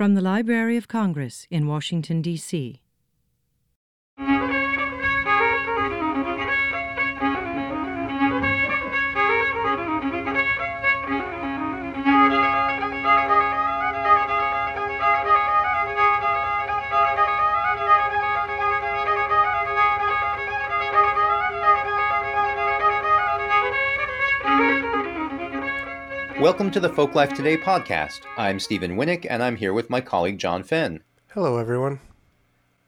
From the Library of Congress in Washington, D.C. Welcome to the Folklife Today podcast. I'm Stephen Winick, and I'm here with my colleague John Fenn. Hello, everyone.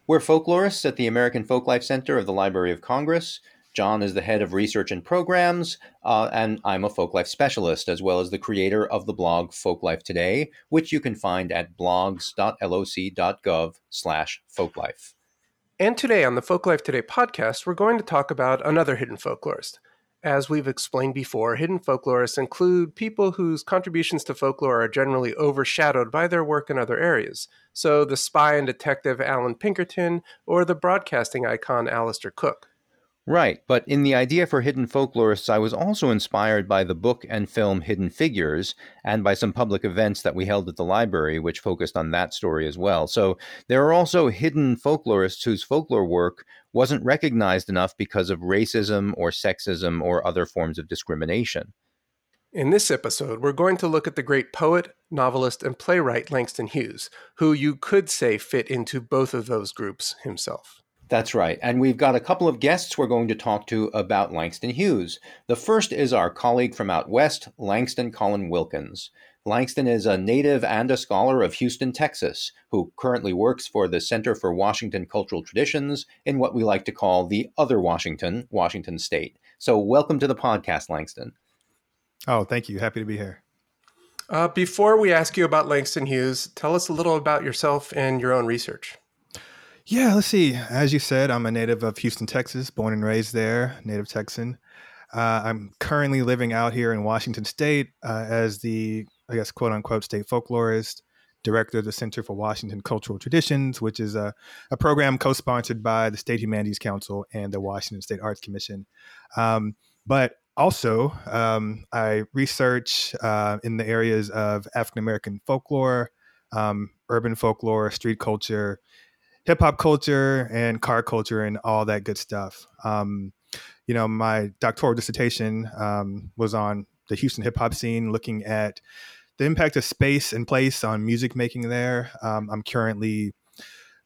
We're folklorists at the American Folklife Center of the Library of Congress. John is the head of research and programs, uh, and I'm a folklife specialist, as well as the creator of the blog Folklife Today, which you can find at blogs.loc.gov slash folklife. And today on the Folklife Today podcast, we're going to talk about another hidden folklorist – as we've explained before, hidden folklorists include people whose contributions to folklore are generally overshadowed by their work in other areas. So, the spy and detective Allan Pinkerton, or the broadcasting icon Alistair Cooke. Right, but in the idea for hidden folklorists, I was also inspired by the book and film Hidden Figures and by some public events that we held at the library, which focused on that story as well. So there are also hidden folklorists whose folklore work wasn't recognized enough because of racism or sexism or other forms of discrimination. In this episode, we're going to look at the great poet, novelist, and playwright Langston Hughes, who you could say fit into both of those groups himself. That's right. And we've got a couple of guests we're going to talk to about Langston Hughes. The first is our colleague from out west, Langston Collin Wilkins. Langston is a native and a scholar of Houston, Texas, who currently works for the Center for Washington Cultural Traditions in what we like to call the other Washington, Washington State. So, welcome to the podcast, Langston. Oh, thank you. Happy to be here. Uh, before we ask you about Langston Hughes, tell us a little about yourself and your own research. Yeah, let's see. As you said, I'm a native of Houston, Texas, born and raised there, native Texan. Uh, I'm currently living out here in Washington State uh, as the, I guess, quote unquote, state folklorist, director of the Center for Washington Cultural Traditions, which is a, a program co sponsored by the State Humanities Council and the Washington State Arts Commission. Um, but also, um, I research uh, in the areas of African American folklore, um, urban folklore, street culture, hip hop culture and car culture and all that good stuff. Um, you know, my doctoral dissertation um, was on the Houston hip hop scene, looking at the impact of space and place on music making there. Um, I'm currently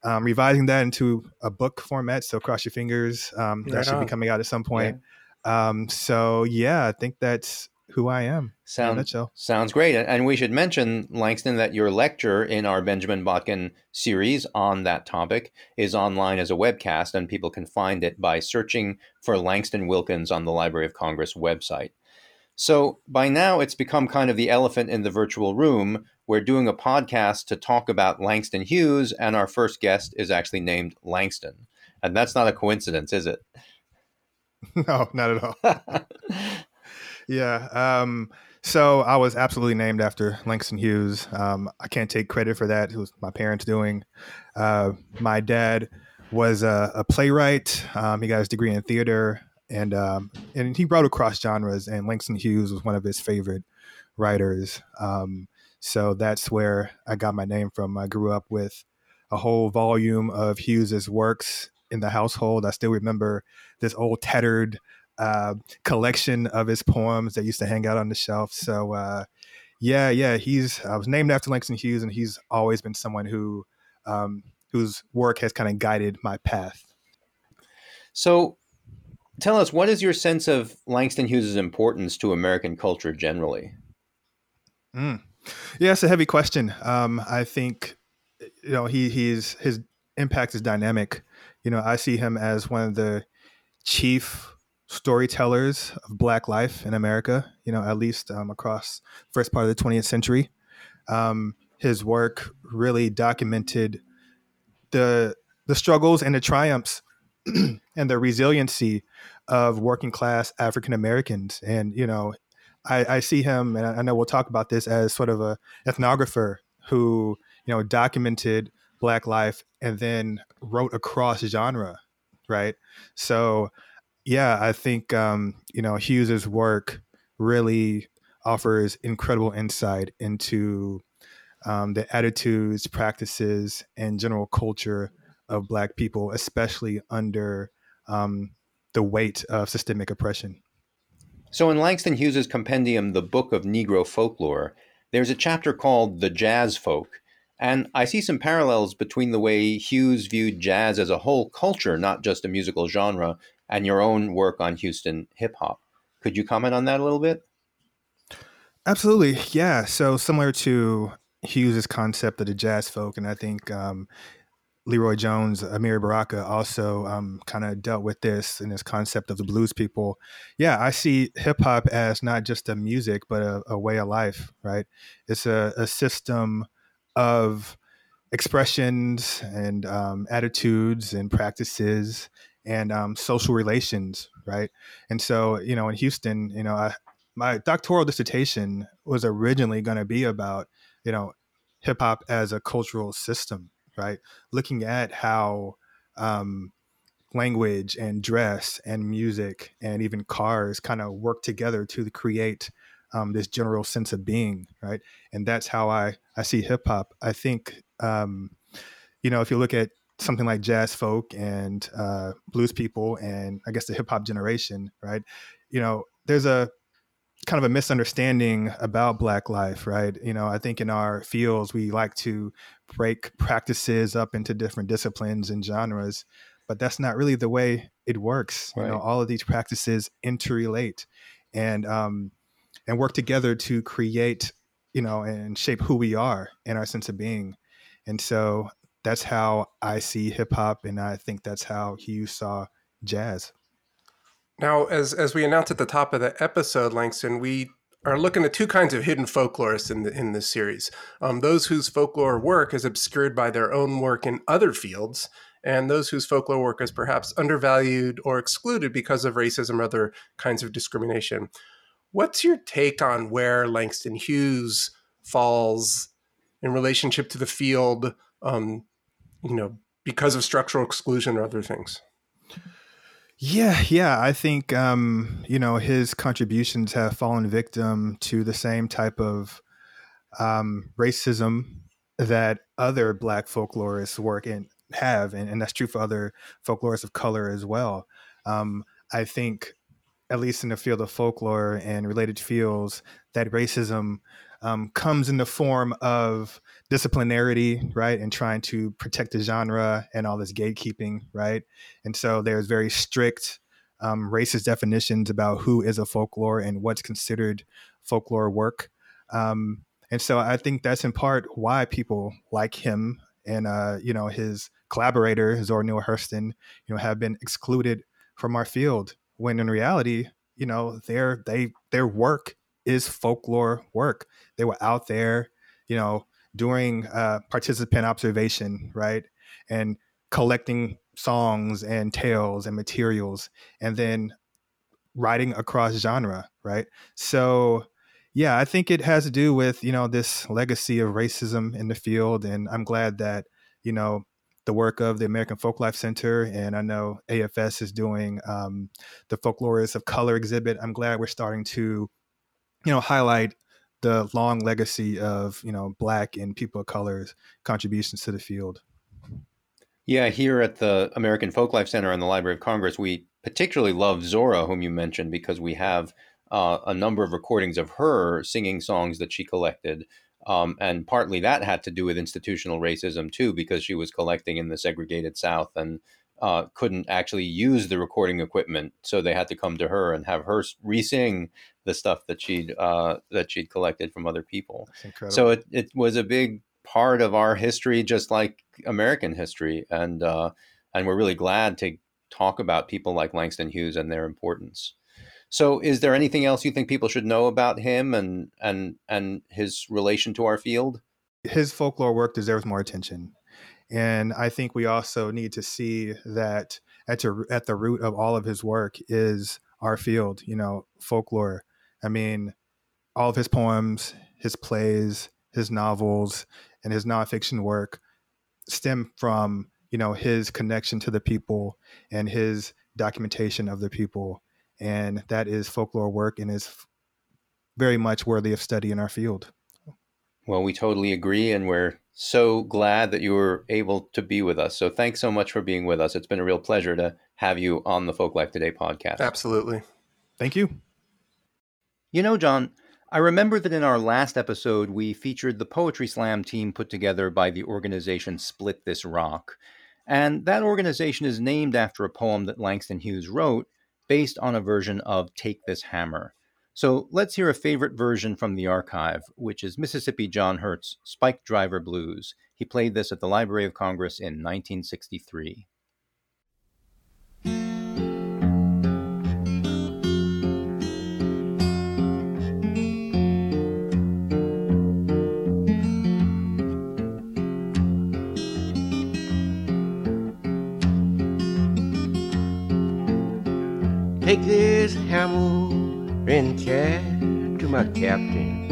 um, revising that into a book format, so cross your fingers. Um, that should be coming out at some point. Yeah. Um, so yeah, I think that's who I am. Sound, sounds great. And we should mention, Langston, that your lecture in our Benjamin Botkin series on that topic is online as a webcast, and people can find it by searching for Langston Wilkins on the Library of Congress website. So by now, it's become kind of the elephant in the virtual room. We're doing a podcast to talk about Langston Hughes, and our first guest is actually named Langston. And that's not a coincidence, is it? No, not at all. yeah. Um, so I was absolutely named after Langston Hughes. Um, I can't take credit for that. It was my parents doing. Uh, my dad was a, a playwright. Um, he got his degree in theater, and um, and he wrote across genres. And Langston Hughes was one of his favorite writers. Um, so that's where I got my name from. I grew up with a whole volume of Hughes's works in the household. I still remember this old tattered uh, collection of his poems that used to hang out on the shelf. So, uh, yeah, yeah, he's I was named after Langston Hughes, and he's always been someone who um, whose work has kind of guided my path. So, tell us what is your sense of Langston Hughes' importance to American culture generally? Mm. Yeah, it's a heavy question. Um, I think you know he he's his impact is dynamic. You know, I see him as one of the chief storytellers of Black life in America. You know, at least um, across first part of the 20th century. Um, his work really documented the the struggles and the triumphs and the resiliency of working class African Americans. And you know, I, I, see him, and I know we'll talk about this as sort of a ethnographer who you know documented Black life and then wrote across genre, right? So yeah, I think um, you know Hughes's work really offers incredible insight into um, the attitudes, practices, and general culture of Black people, especially under um, the weight of systemic oppression. So, in Langston Hughes's compendium, The Book of Negro Folklore, there's a chapter called The Jazz Folk. And I see some parallels between the way Hughes viewed jazz as a whole culture, not just a musical genre, and your own work on Houston hip hop. Could you comment on that a little bit? Absolutely. Yeah. So, similar to Hughes's concept of the jazz folk, and I think um, LeRoi Jones, Amiri Baraka also um, kind of dealt with this in this concept of the blues people. Yeah, I see hip hop as not just a music, but a, a way of life, right? It's a, a system of expressions and um, attitudes and practices and um, social relations, right? And so, you know, in Houston, you know, I, my doctoral dissertation was originally going to be about, you know, hip hop as a cultural system right? Looking at how um, language and dress and music and even cars kind of work together to create um, this general sense of being, right? And that's how I I see hip hop. I think um, you know if you look at something like jazz folk and uh, blues people and I guess the hip hop generation, right? You know, there's a kind of a misunderstanding about black life right? You know i think in our fields we like to break practices up into different disciplines and genres but that's not really the way it works. Right. you know all of these practices interrelate and um and work together to create you know and shape who we are and our sense of being. And so that's how i see hip hop and i think that's how Hughes saw jazz now, as as we announced at the top of the episode, Langston, we are looking at two kinds of hidden folklorists in the, in this series. Um, those whose folklore work is obscured by their own work in other fields, and those whose folklore work is perhaps undervalued or excluded because of racism or other kinds of discrimination. What's your take on where Langston Hughes falls in relationship to the field? Um, you know, because of structural exclusion or other things. Yeah, yeah. I think um, you know his contributions have fallen victim to the same type of um, racism that other Black folklorists work in have, and, and that's true for other folklorists of color as well. Um, I think, at least in the field of folklore and related fields, that racism um, comes in the form of disciplinarity, right, and trying to protect the genre and all this gatekeeping, right. And so there's very strict um, racist definitions about who is a folklore and what's considered folklore work. Um, and so I think that's in part why people like him and uh, you know his collaborator Zora Neale Hurston, you know, have been excluded from our field. When in reality, you know, their they their work is folklore work. They were out there, you know, doing uh, participant observation, right, and collecting songs and tales and materials, and then writing across genre, right. So, yeah, I think it has to do with you know this legacy of racism in the field, and I'm glad that you know the work of the American Folklife Center, and I know AFS is doing um, the Folklorists of Color exhibit. I'm glad we're starting to you know, highlight the long legacy of, you know, black and people of color's contributions to the field. Yeah, here at the American Folklife Center and the Library of Congress, we particularly love Zora, whom you mentioned, because we have uh, a number of recordings of her singing songs that she collected. Um, and partly that had to do with institutional racism too, because she was collecting in the segregated South and uh, couldn't actually use the recording equipment, so they had to come to her and have her re-sing the stuff that she'd uh, that she'd collected from other people. So it, it was a big part of our history, just like American history, and uh, and we're really glad to talk about people like Langston Hughes and their importance. So, is there anything else you think people should know about him and and and his relation to our field? His folklore work deserves more attention. And I think we also need to see that at, to, at the root of all of his work is our field, you know, folklore. I mean, all of his poems, his plays, his novels, and his nonfiction work stem from, you know, his connection to the people and his documentation of the people. And that is folklore work and is very much worthy of study in our field. Well, we totally agree, and we're so glad that you were able to be with us. So thanks so much for being with us. It's been a real pleasure to have you on the Folk Life Today podcast. Absolutely. Thank you. You know, John, I remember that in our last episode, we featured the Poetry Slam team put together by the organization Split This Rock. And that organization is named after a poem that Langston Hughes wrote based on a version of Take This Hammer. So let's hear a favorite version from the archive, which is Mississippi John Hurt's Spike Driver Blues. He played this at the Library of Congress in 1963. Take this hammer and carry to my captain.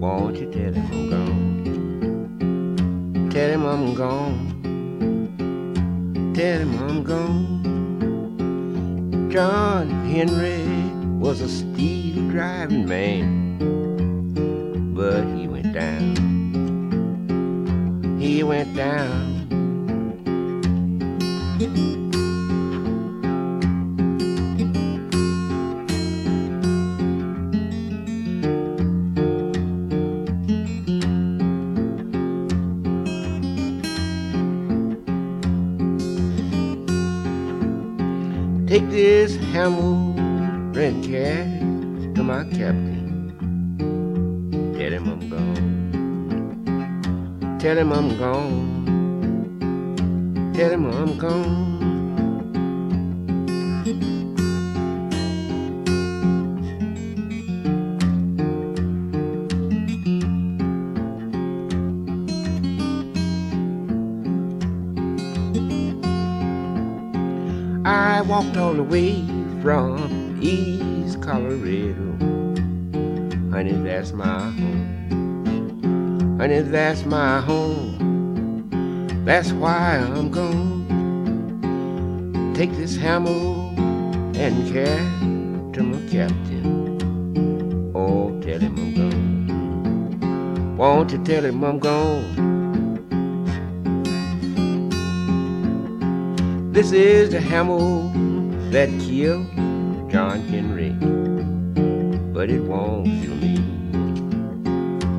Won't you tell him I'm gone? Tell him I'm gone. Tell him I'm gone. John Henry was a steel driving man, but he went down. He went down. And carry to my captain. Tell him I'm gone. Tell him I'm gone. Tell him I'm gone. I walked all the way from East Colorado. Honey, that's my home. Honey, that's my home. That's why I'm gone. Take this hammer and carry to my captain. Oh, tell him I'm gone. Won't you tell him I'm gone? This is the hammer that killed John Henry. But it won't kill me.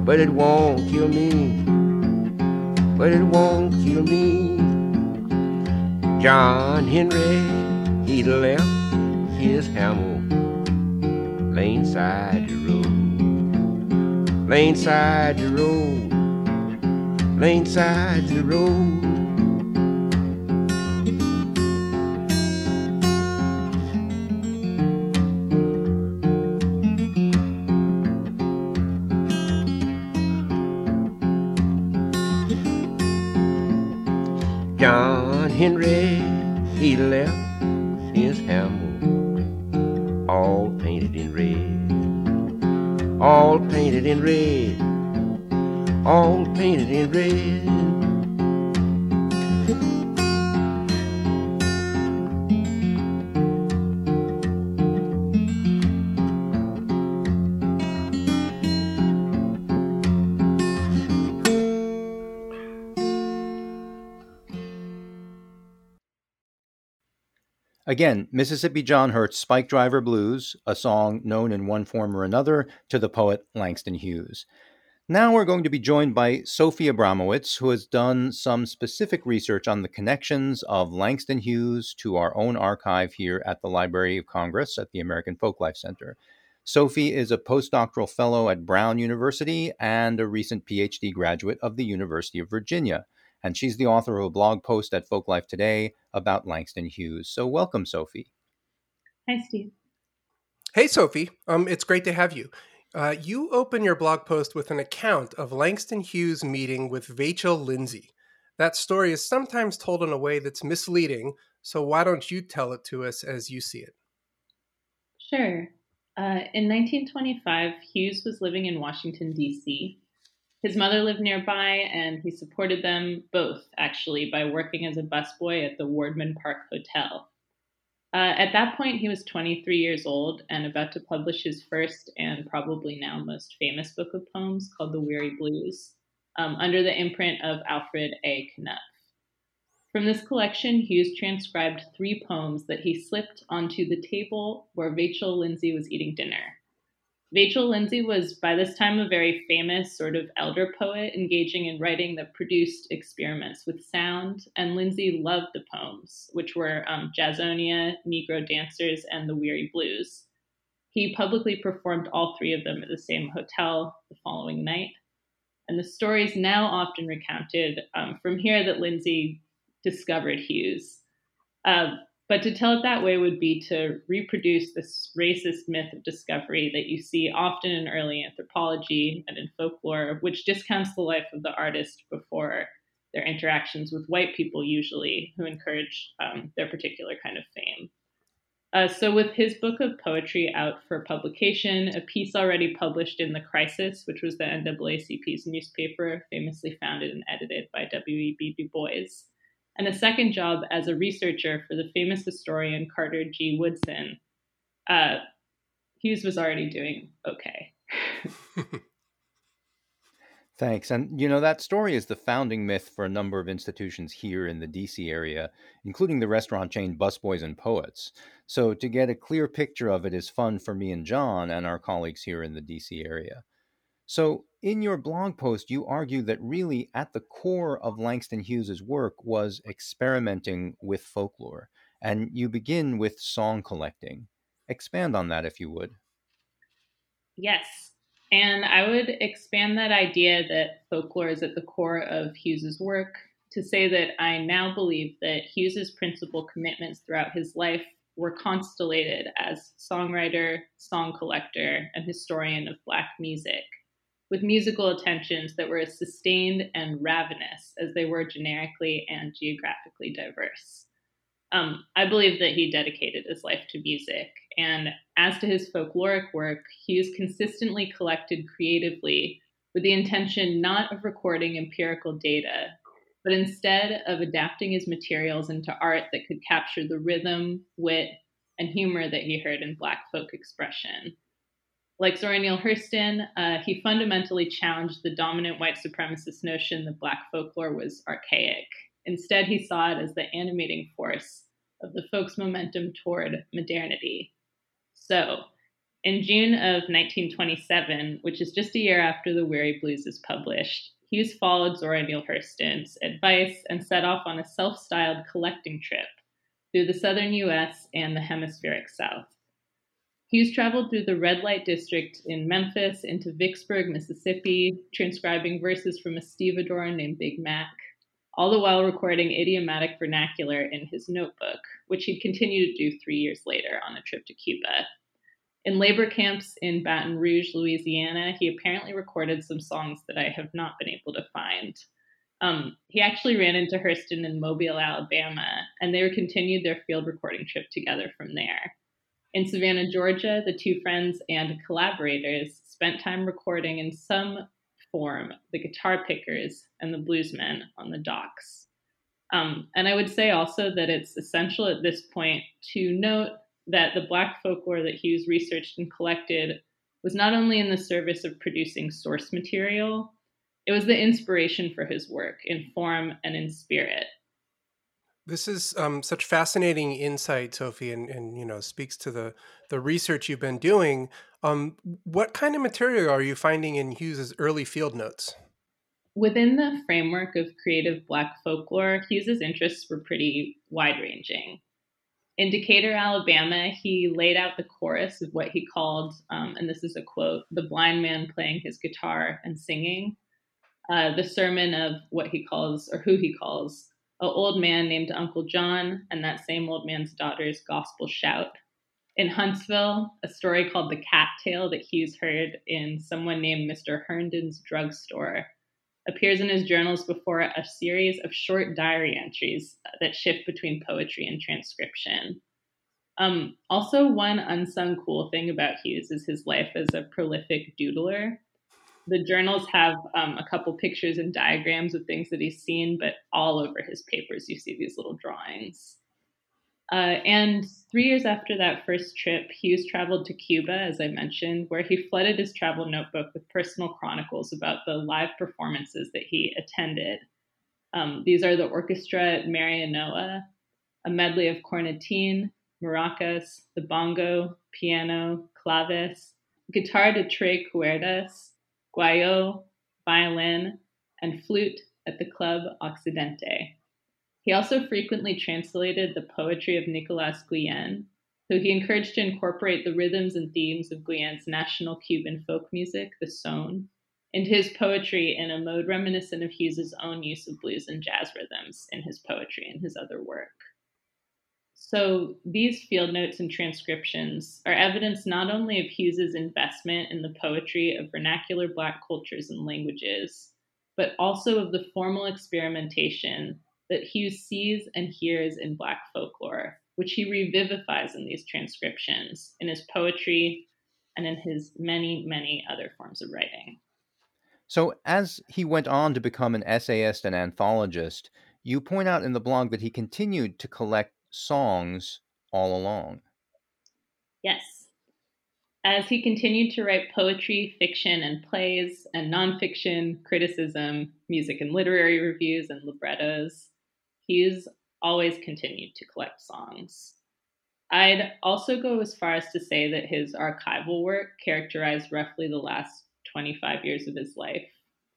But it won't kill me. But it won't kill me. John Henry, he left his hammer laying side the road. Laying side the road. Laying side the road. John Henry, he left his hammer all painted in red, all painted in red, all painted in red. Again, Mississippi John Hurt's Spike Driver Blues, a song known in one form or another to the poet Langston Hughes. Now we're going to be joined by Sophie Abramowitz, who has done some specific research on the connections of Langston Hughes to our own archive here at the Library of Congress at the American Folklife Center. Sophie is a postdoctoral fellow at Brown University and a recent PhD graduate of the University of Virginia. And she's the author of a blog post at Folklife Today about Langston Hughes. So welcome, Sophie. Hi, Steve. Hey, Sophie. Um, it's great to have you. Uh, you open your blog post with an account of Langston Hughes' meeting with Vachel Lindsay. That story is sometimes told in a way that's misleading, so why don't you tell it to us as you see it? Sure. Uh, in 1925, Hughes was living in Washington, D.C. His mother lived nearby, and he supported them both, actually, by working as a busboy at the Wardman Park Hotel. Uh, at that point, he was 23 years old and about to publish his first and probably now most famous book of poems called The Weary Blues, um, under the imprint of Alfred A. Knopf. From this collection, Hughes transcribed three poems that he slipped onto the table where Vachel Lindsay was eating dinner. Vachel Lindsay was by this time a very famous sort of elder poet engaging in writing that produced experiments with sound, and Lindsay loved the poems, which were um, Jazzonia, Negro Dancers, and The Weary Blues. He publicly performed all three of them at the same hotel the following night. And the story is now often recounted um, from here that Lindsay discovered Hughes. Uh, but to tell it that way would be to reproduce this racist myth of discovery that you see often in early anthropology and in folklore, which discounts the life of the artist before their interactions with white people, usually, who encourage um, their particular kind of fame. Uh, so, with his book of poetry out for publication, a piece already published in The Crisis, which was the NAACP's newspaper, famously founded and edited by W.E.B. Du Bois, and a second job as a researcher for the famous historian Carter G. Woodson, uh, Hughes was already doing okay. Thanks. And you know, that story is the founding myth for a number of institutions here in the DC area, including the restaurant chain Busboys and Poets. So to get a clear picture of it is fun for me and John and our colleagues here in the DC area. So, in your blog post, you argue that really at the core of Langston Hughes's work was experimenting with folklore, and you begin with song collecting. Expand on that if you would. Yes. And I would expand that idea that folklore is at the core of Hughes's work to say that I now believe that Hughes's principal commitments throughout his life were constellated as songwriter, song collector, and historian of Black music with musical attentions that were as sustained and ravenous as they were generically and geographically diverse. Um, I believe that he dedicated his life to music, and as to his folkloric work, Hughes consistently collected creatively with the intention not of recording empirical data, but instead of adapting his materials into art that could capture the rhythm, wit, and humor that he heard in Black folk expression. Like Zora Neale Hurston, uh, he fundamentally challenged the dominant white supremacist notion that Black folklore was archaic. Instead, he saw it as the animating force of the folk's momentum toward modernity. So, in June of 1927, which is just a year after The Weary Blues is published, Hughes followed Zora Neale Hurston's advice and set off on a self styled collecting trip through the southern US and the hemispheric South. Hughes traveled through the red light district in Memphis into Vicksburg, Mississippi, transcribing verses from a stevedore named Big Mac, all the while recording idiomatic vernacular in his notebook, which he'd continue to do three years later on a trip to Cuba. In labor camps in Baton Rouge, Louisiana, he apparently recorded some songs that I have not been able to find. Um, he actually ran into Hurston in Mobile, Alabama, and they continued their field recording trip together from there. In Savannah, Georgia, the two friends and collaborators spent time recording in some form the guitar pickers and the bluesmen on the docks. Um, and I would say also that it's essential at this point to note that the Black folklore that Hughes researched and collected was not only in the service of producing source material, it was the inspiration for his work in form and in spirit. This is um, such fascinating insight, Sophie, and, and you know speaks to the the research you've been doing. Um, what kind of material are you finding in Hughes's early field notes? Within the framework of creative Black folklore, Hughes's interests were pretty wide ranging. In Decatur, Alabama, he laid out the chorus of what he called, um, and this is a quote, the blind man playing his guitar and singing, uh, the sermon of what he calls, or who he calls, an old man named Uncle John and that same old man's daughter's gospel shout. In Huntsville, a story called The Cat Tale that Hughes heard in someone named Mr. Herndon's drugstore appears in his journals before a series of short diary entries that shift between poetry and transcription. Um, also, one unsung cool thing about Hughes is his life as a prolific doodler the journals have um, a couple pictures and diagrams of things that he's seen, but all over his papers you see these little drawings. Uh, and three years after that first trip, Hughes traveled to Cuba, as I mentioned, where he flooded his travel notebook with personal chronicles about the live performances that he attended. Um, these are the orchestra at Marianao, a medley of cornetine, maracas, the bongo, piano, claves, guitar de tres cuerdas, guayo, violin, and flute at the Club Occidente. He also frequently translated the poetry of Nicolas Guillen, who he encouraged to incorporate the rhythms and themes of Guillen's national Cuban folk music, the son, into his poetry in a mode reminiscent of Hughes's own use of blues and jazz rhythms in his poetry and his other work. So these field notes and transcriptions are evidence not only of Hughes's investment in the poetry of vernacular Black cultures and languages, but also of the formal experimentation that Hughes sees and hears in Black folklore, which he revivifies in these transcriptions, in his poetry, and in his many, many other forms of writing. So, as he went on to become an essayist and anthologist, you point out in the blog that he continued to collect songs all along. Yes. As he continued to write poetry, fiction, and plays, and nonfiction, criticism, music and literary reviews, and librettos, he's always continued to collect songs. I'd also go as far as to say that his archival work characterized roughly the last 25 years of his life.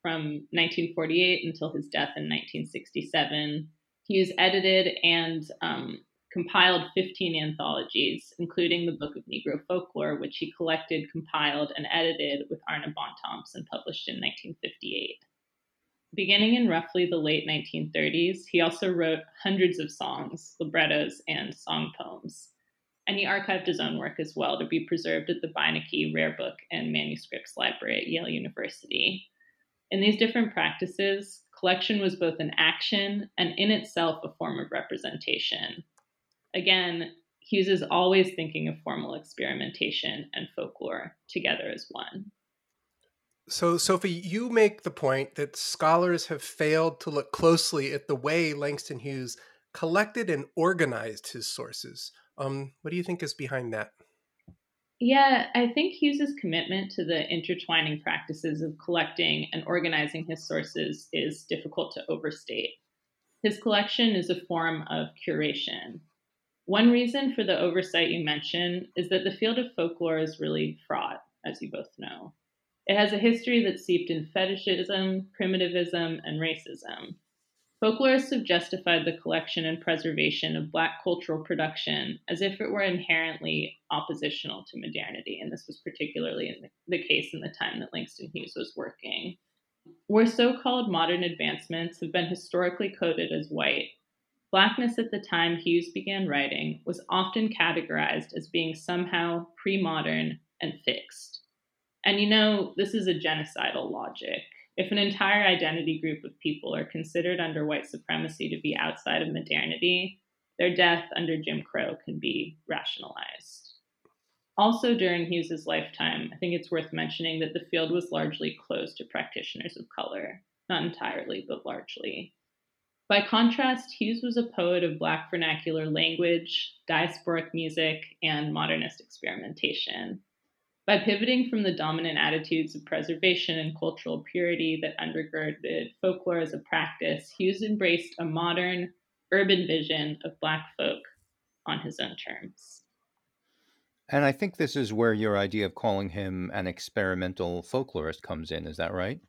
From 1948 until his death in 1967, Hughes edited and um, compiled 15 anthologies, including the Book of Negro Folklore, which he collected, compiled, and edited with Arna Bontemps and published in 1958. Beginning in roughly the late 1930s, he also wrote hundreds of songs, librettos, and song poems. And he archived his own work as well to be preserved at the Beinecke Rare Book and Manuscripts Library at Yale University. In these different practices, collection was both an action and in itself a form of representation. Again, Hughes is always thinking of formal experimentation and folklore together as one. So, Sophie, you make the point that scholars have failed to look closely at the way Langston Hughes collected and organized his sources. Um, what do you think is behind that? Yeah, I think Hughes's commitment to the intertwining practices of collecting and organizing his sources is difficult to overstate. His collection is a form of curation. One reason for the oversight you mentioned is that the field of folklore is really fraught, as you both know. It has a history that's seeped in fetishism, primitivism, and racism. Folklorists have justified the collection and preservation of Black cultural production as if it were inherently oppositional to modernity, and this was particularly the case in the time that Langston Hughes was working. Where so called modern advancements have been historically coded as white, Blackness at the time Hughes began writing was often categorized as being somehow pre modern and fixed. And you know, this is a genocidal logic. If an entire identity group of people are considered under white supremacy to be outside of modernity, their death under Jim Crow can be rationalized. Also, during Hughes's lifetime, I think it's worth mentioning that the field was largely closed to practitioners of color. Not entirely, but largely. By contrast, Hughes was a poet of Black vernacular language, diasporic music, and modernist experimentation. By pivoting from the dominant attitudes of preservation and cultural purity that undergirded folklore as a practice, Hughes embraced a modern, urban vision of Black folk on his own terms. And I think this is where your idea of calling him an experimental folklorist comes in. Is that right?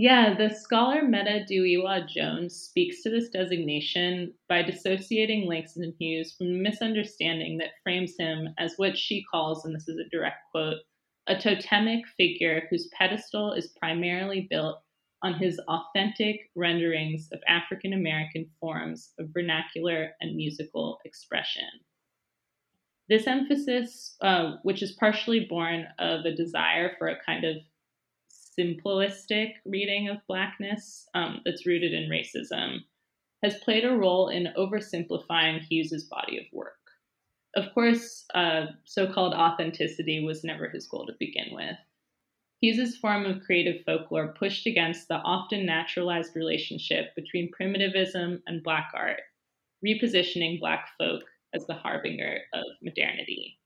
Yeah, the scholar Meta DuEwa Jones speaks to this designation by dissociating Langston Hughes from the misunderstanding that frames him as what she calls, and this is a direct quote, a totemic figure whose pedestal is primarily built on his authentic renderings of African American forms of vernacular and musical expression. This emphasis, uh, which is partially born of a desire for a kind of simplistic reading of Blackness um, that's rooted in racism has played a role in oversimplifying Hughes's body of work. Of course, uh, so called authenticity was never his goal to begin with. Hughes's form of creative folklore pushed against the often naturalized relationship between primitivism and Black art, repositioning Black folk as the harbinger of modernity.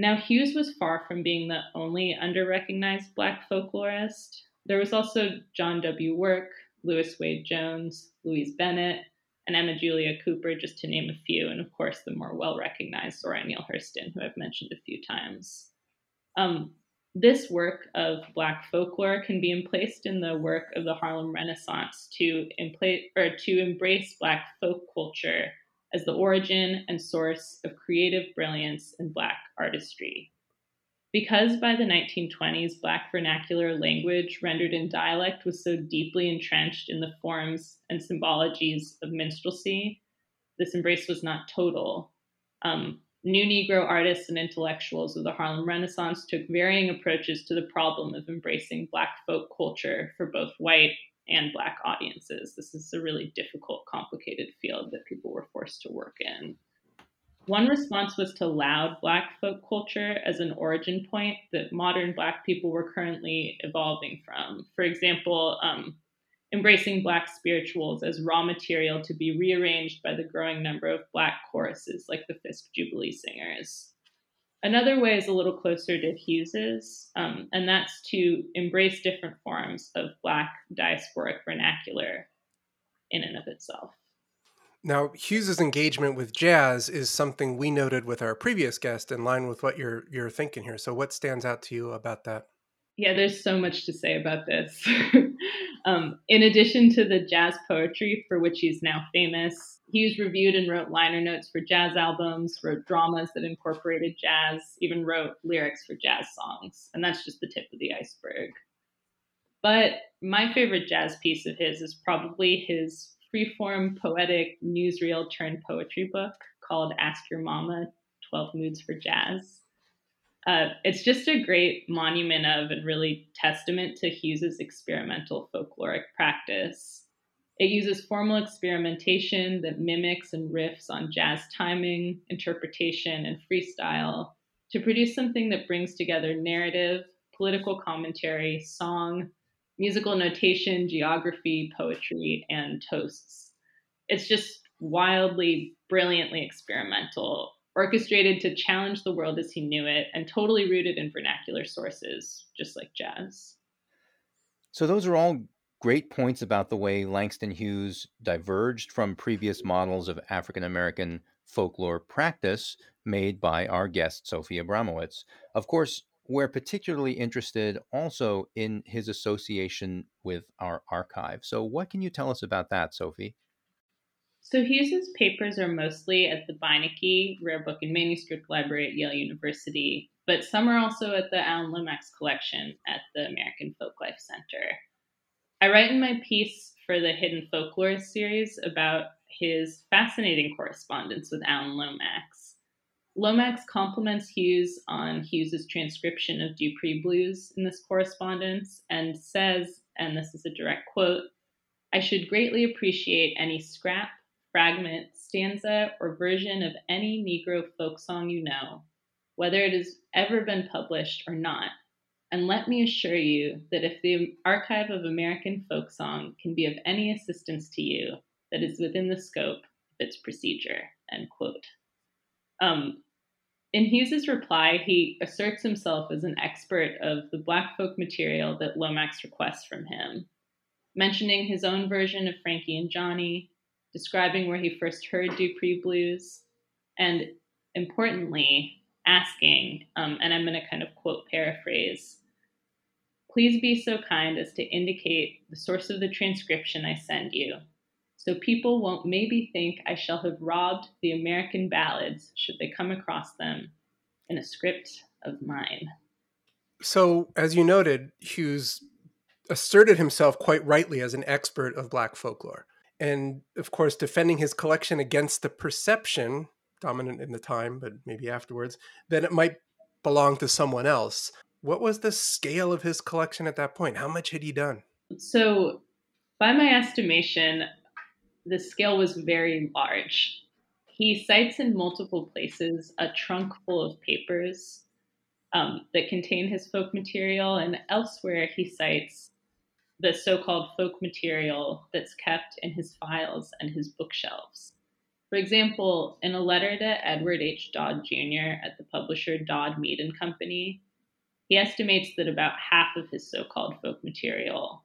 Now, Hughes was far from being the only underrecognized Black folklorist. There was also John W. Work, Lewis Wade Jones, Louise Bennett, and Emma Julia Cooper, just to name a few, and of course the more well recognized Zora Neale Hurston, who I've mentioned a few times. Um, this work of Black folklore can be emplaced in the work of the Harlem Renaissance to, impla- or to embrace Black folk culture as the origin and source of creative brilliance in Black artistry. Because by the 1920s, Black vernacular language rendered in dialect was so deeply entrenched in the forms and symbologies of minstrelsy, this embrace was not total. Um, new Negro artists and intellectuals of the Harlem Renaissance took varying approaches to the problem of embracing Black folk culture for both white and Black audiences. This is a really difficult, complicated field that people were forced to work in. One response was to loud Black folk culture as an origin point that modern Black people were currently evolving from. For example, um, embracing Black spirituals as raw material to be rearranged by the growing number of Black choruses like the Fisk Jubilee Singers. Another way is a little closer to Hughes's, um, and that's to embrace different forms of Black diasporic vernacular in and of itself. Now, Hughes's engagement with jazz is something we noted with our previous guest in line with what you're you're thinking here. So what stands out to you about that? Yeah, there's so much to say about this. um, in addition to the jazz poetry for which he's now famous, Hughes reviewed and wrote liner notes for jazz albums, wrote dramas that incorporated jazz, even wrote lyrics for jazz songs. And that's just the tip of the iceberg. But my favorite jazz piece of his is probably his freeform poetic newsreel turned poetry book called Ask Your Mama 12 Moods for Jazz. Uh, it's just a great monument of and really testament to Hughes's experimental folkloric practice. It uses formal experimentation that mimics and riffs on jazz timing, interpretation, and freestyle to produce something that brings together narrative, political commentary, song, musical notation, geography, poetry, and toasts. It's just wildly, brilliantly experimental, orchestrated to challenge the world as he knew it, and totally rooted in vernacular sources, just like jazz. So, those are all great points about the way Langston Hughes diverged from previous models of African American folklore practice made by our guest, Sophie Abramowitz. Of course, we're particularly interested also in his association with our archive. So, what can you tell us about that, Sophie? So, Hughes's papers are mostly at the Beinecke Rare Book and Manuscript Library at Yale University, but some are also at the Alan Lomax collection at the American Folklife Center. I write in my piece for the Hidden Folklore series about his fascinating correspondence with Alan Lomax. Lomax compliments Hughes on Hughes's transcription of Dupree Blues in this correspondence and says, and this is a direct quote, I should greatly appreciate any scrap, fragment, stanza, or version of any Negro folk song you know, whether it has ever been published or not. And let me assure you that if the archive of American folk song can be of any assistance to you, that is within the scope of its procedure. End quote. Um, in Hughes's reply, he asserts himself as an expert of the Black folk material that Lomax requests from him, mentioning his own version of Frankie and Johnny, describing where he first heard Dupree blues, and importantly, asking, um, and I'm going to kind of quote paraphrase, please be so kind as to indicate the source of the transcription I send you so people won't maybe think I shall have robbed the American ballads should they come across them in a script of mine. So, as you noted, Hughes asserted himself quite rightly as an expert of Black folklore. And of course, defending his collection against the perception, dominant in the time, but maybe afterwards, that it might belong to someone else. What was the scale of his collection at that point? How much had he done? So, by my estimation, the scale was very large. He cites in multiple places a trunk full of papers um, that contain his folk material, and elsewhere he cites the so called folk material that's kept in his files and his bookshelves. For example, in a letter to Edward H. Dodd Jr. at the publisher Dodd Mead and Company, he estimates that about half of his so called folk material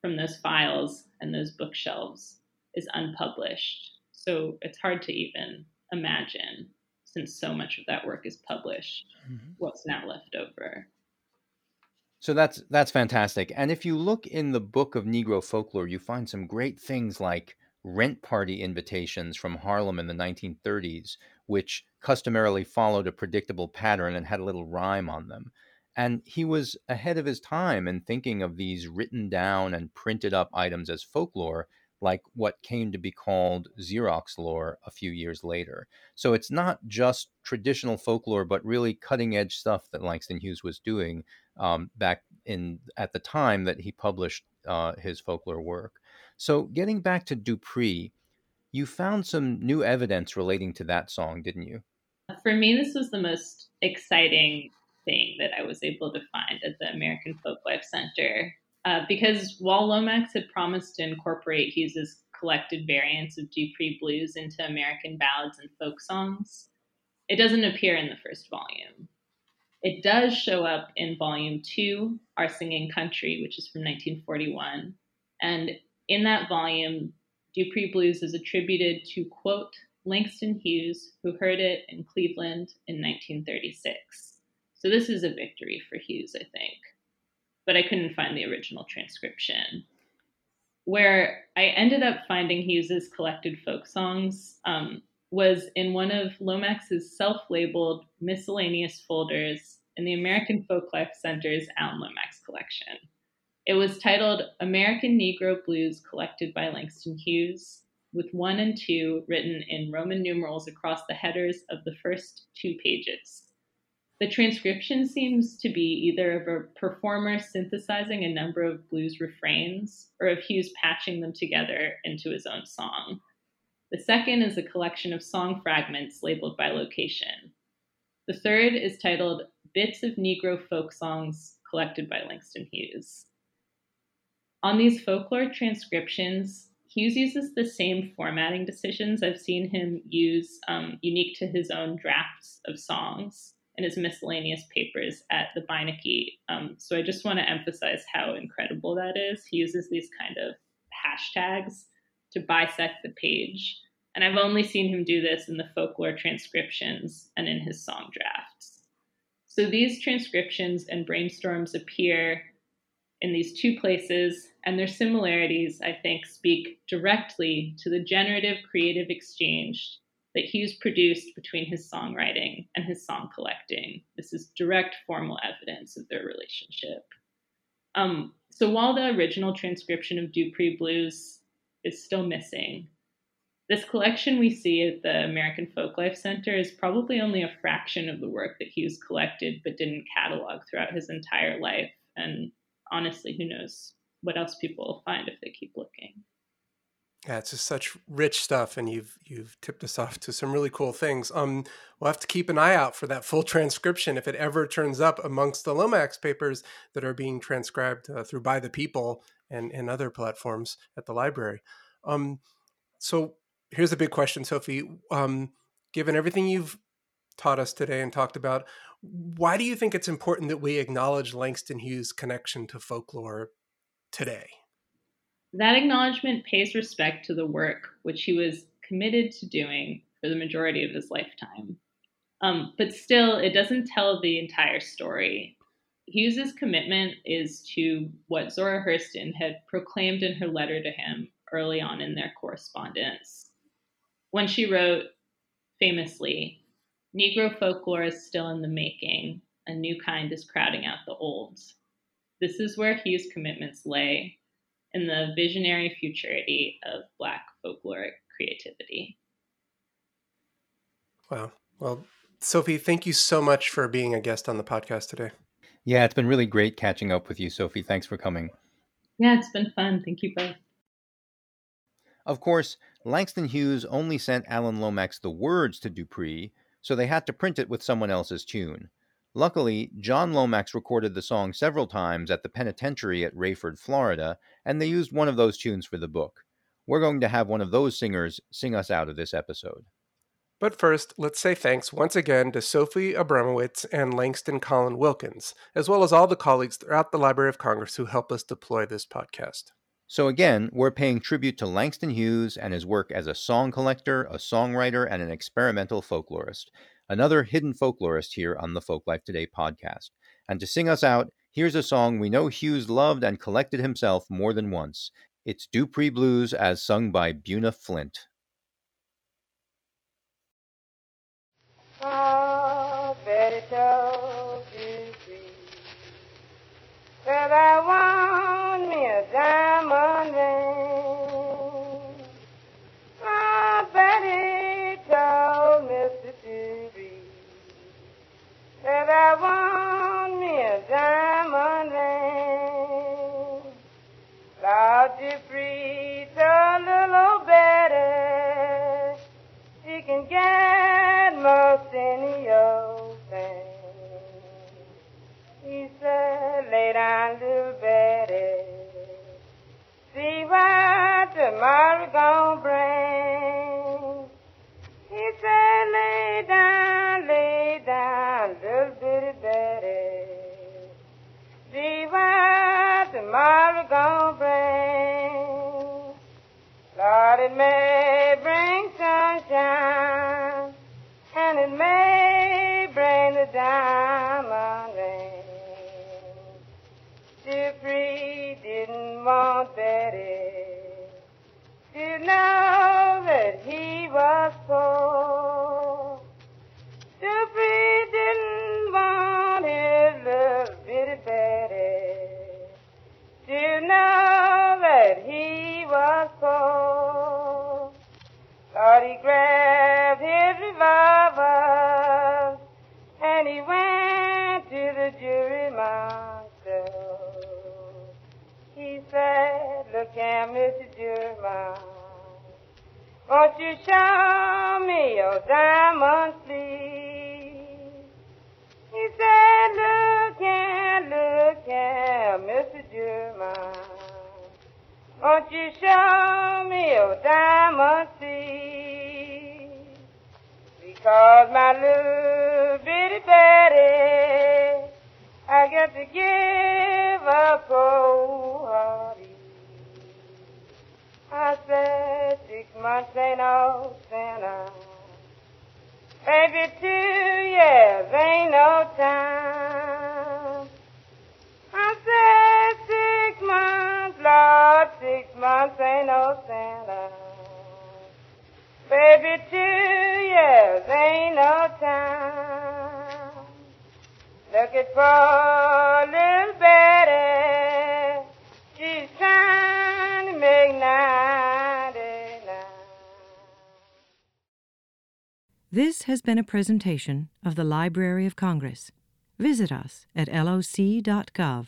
from those files and those bookshelves is unpublished. So it's hard to even imagine, since so much of that work is published, mm-hmm. what's now left over. So that's that's fantastic. And if you look in the book of Negro folklore, you find some great things like rent party invitations from Harlem in the 1930s, which customarily followed a predictable pattern and had a little rhyme on them. And he was ahead of his time in thinking of these written down and printed up items as folklore like what came to be called Xerox lore a few years later. So it's not just traditional folklore, but really cutting edge stuff that Langston Hughes was doing um, back in at the time that he published uh, his folklore work. So getting back to Dupree, you found some new evidence relating to that song, didn't you? For me, this was the most exciting thing that I was able to find at the American Folklife Center uh, because while Lomax had promised to incorporate Hughes's collected variants of Dupree blues into American ballads and folk songs, it doesn't appear in the first volume. It does show up in volume two, Our Singing Country, which is from 1941. And in that volume, Dupree Blues is attributed to, quote, Langston Hughes, who heard it in Cleveland in 1936. So this is a victory for Hughes, I think but I couldn't find the original transcription. Where I ended up finding Hughes's collected folk songs um, was in one of Lomax's self-labeled miscellaneous folders in the American Folklife Center's Alan Lomax collection. It was titled American Negro Blues Collected by Langston Hughes, with one and two written in Roman numerals across the headers of the first two pages. The transcription seems to be either of a performer synthesizing a number of blues refrains or of Hughes patching them together into his own song. The second is a collection of song fragments labeled by location. The third is titled Bits of Negro Folk Songs Collected by Langston Hughes. On these folklore transcriptions, Hughes uses the same formatting decisions I've seen him use um, unique to his own drafts of songs in his miscellaneous papers at the Beinecke. Um, so I just want to emphasize how incredible that is. He uses these kind of hashtags to bisect the page. And I've only seen him do this in the folklore transcriptions and in his song drafts. So these transcriptions and brainstorms appear in these two places, and their similarities, I think, speak directly to the generative creative exchange that Hughes produced between his songwriting and his song collecting. This is direct formal evidence of their relationship. Um, so while the original transcription of Dupree Blues is still missing, this collection we see at the American Folklife Center is probably only a fraction of the work that Hughes collected but didn't catalog throughout his entire life. And honestly, who knows what else people will find if they keep looking. Yeah, it's just such rich stuff, and you've you've tipped us off to some really cool things. Um, we'll have to keep an eye out for that full transcription if it ever turns up amongst the Lomax papers that are being transcribed uh, through By the People and and other platforms at the library. Um, so here's a big question, Sophie. Um, given everything you've taught us today and talked about, why do you think it's important that we acknowledge Langston Hughes' connection to folklore today? That acknowledgement pays respect to the work which he was committed to doing for the majority of his lifetime. Um, but still, it doesn't tell the entire story. Hughes's commitment is to what Zora Hurston had proclaimed in her letter to him early on in their correspondence. When she wrote, famously, Negro folklore is still in the making, a new kind is crowding out the old. This is where Hughes' commitments lay, in the visionary futurity of Black folkloric creativity. Wow. Well, Sophie, thank you so much for being a guest on the podcast today. Yeah, it's been really great catching up with you, Sophie. Thanks for coming. Yeah, it's been fun. Thank you both. Of course, Langston Hughes only sent Alan Lomax the words to Dupree, so they had to print it with someone else's tune. Luckily, John Lomax recorded the song several times at the penitentiary at Raiford, Florida, and they used one of those tunes for the book. we're going to have one of those singers sing us out of this episode. But first, let's say thanks once again to Sophie Abramowitz and Langston Collin Wilkins, as well as all the colleagues throughout the Library of Congress who help us deploy this podcast. So, again, we're paying tribute to Langston Hughes and his work as a song collector, a songwriter, and an experimental folklorist. Another hidden folklorist here on the Folklife Today podcast. And to sing us out, here's a song we know Hughes loved and collected himself more than once. It's Dupree Blues as sung by Buna Flint. Betty that I that I want me a diamond ring. Lord told little can get Mr. Juryman, won't you show me your diamond sleeve? He said, look here, look here, Mr. Juryman, won't you show me your diamond sleeve? Because my little bitty Betty, I got to give up cold hearty. I said six months ain't no sinner. Baby, two years ain't no time. I said six months, Lord, six months ain't no sinner. Baby, two years ain't no time. Looking for a little Betty. This has been a presentation of the Library of Congress. Visit us at loc.gov.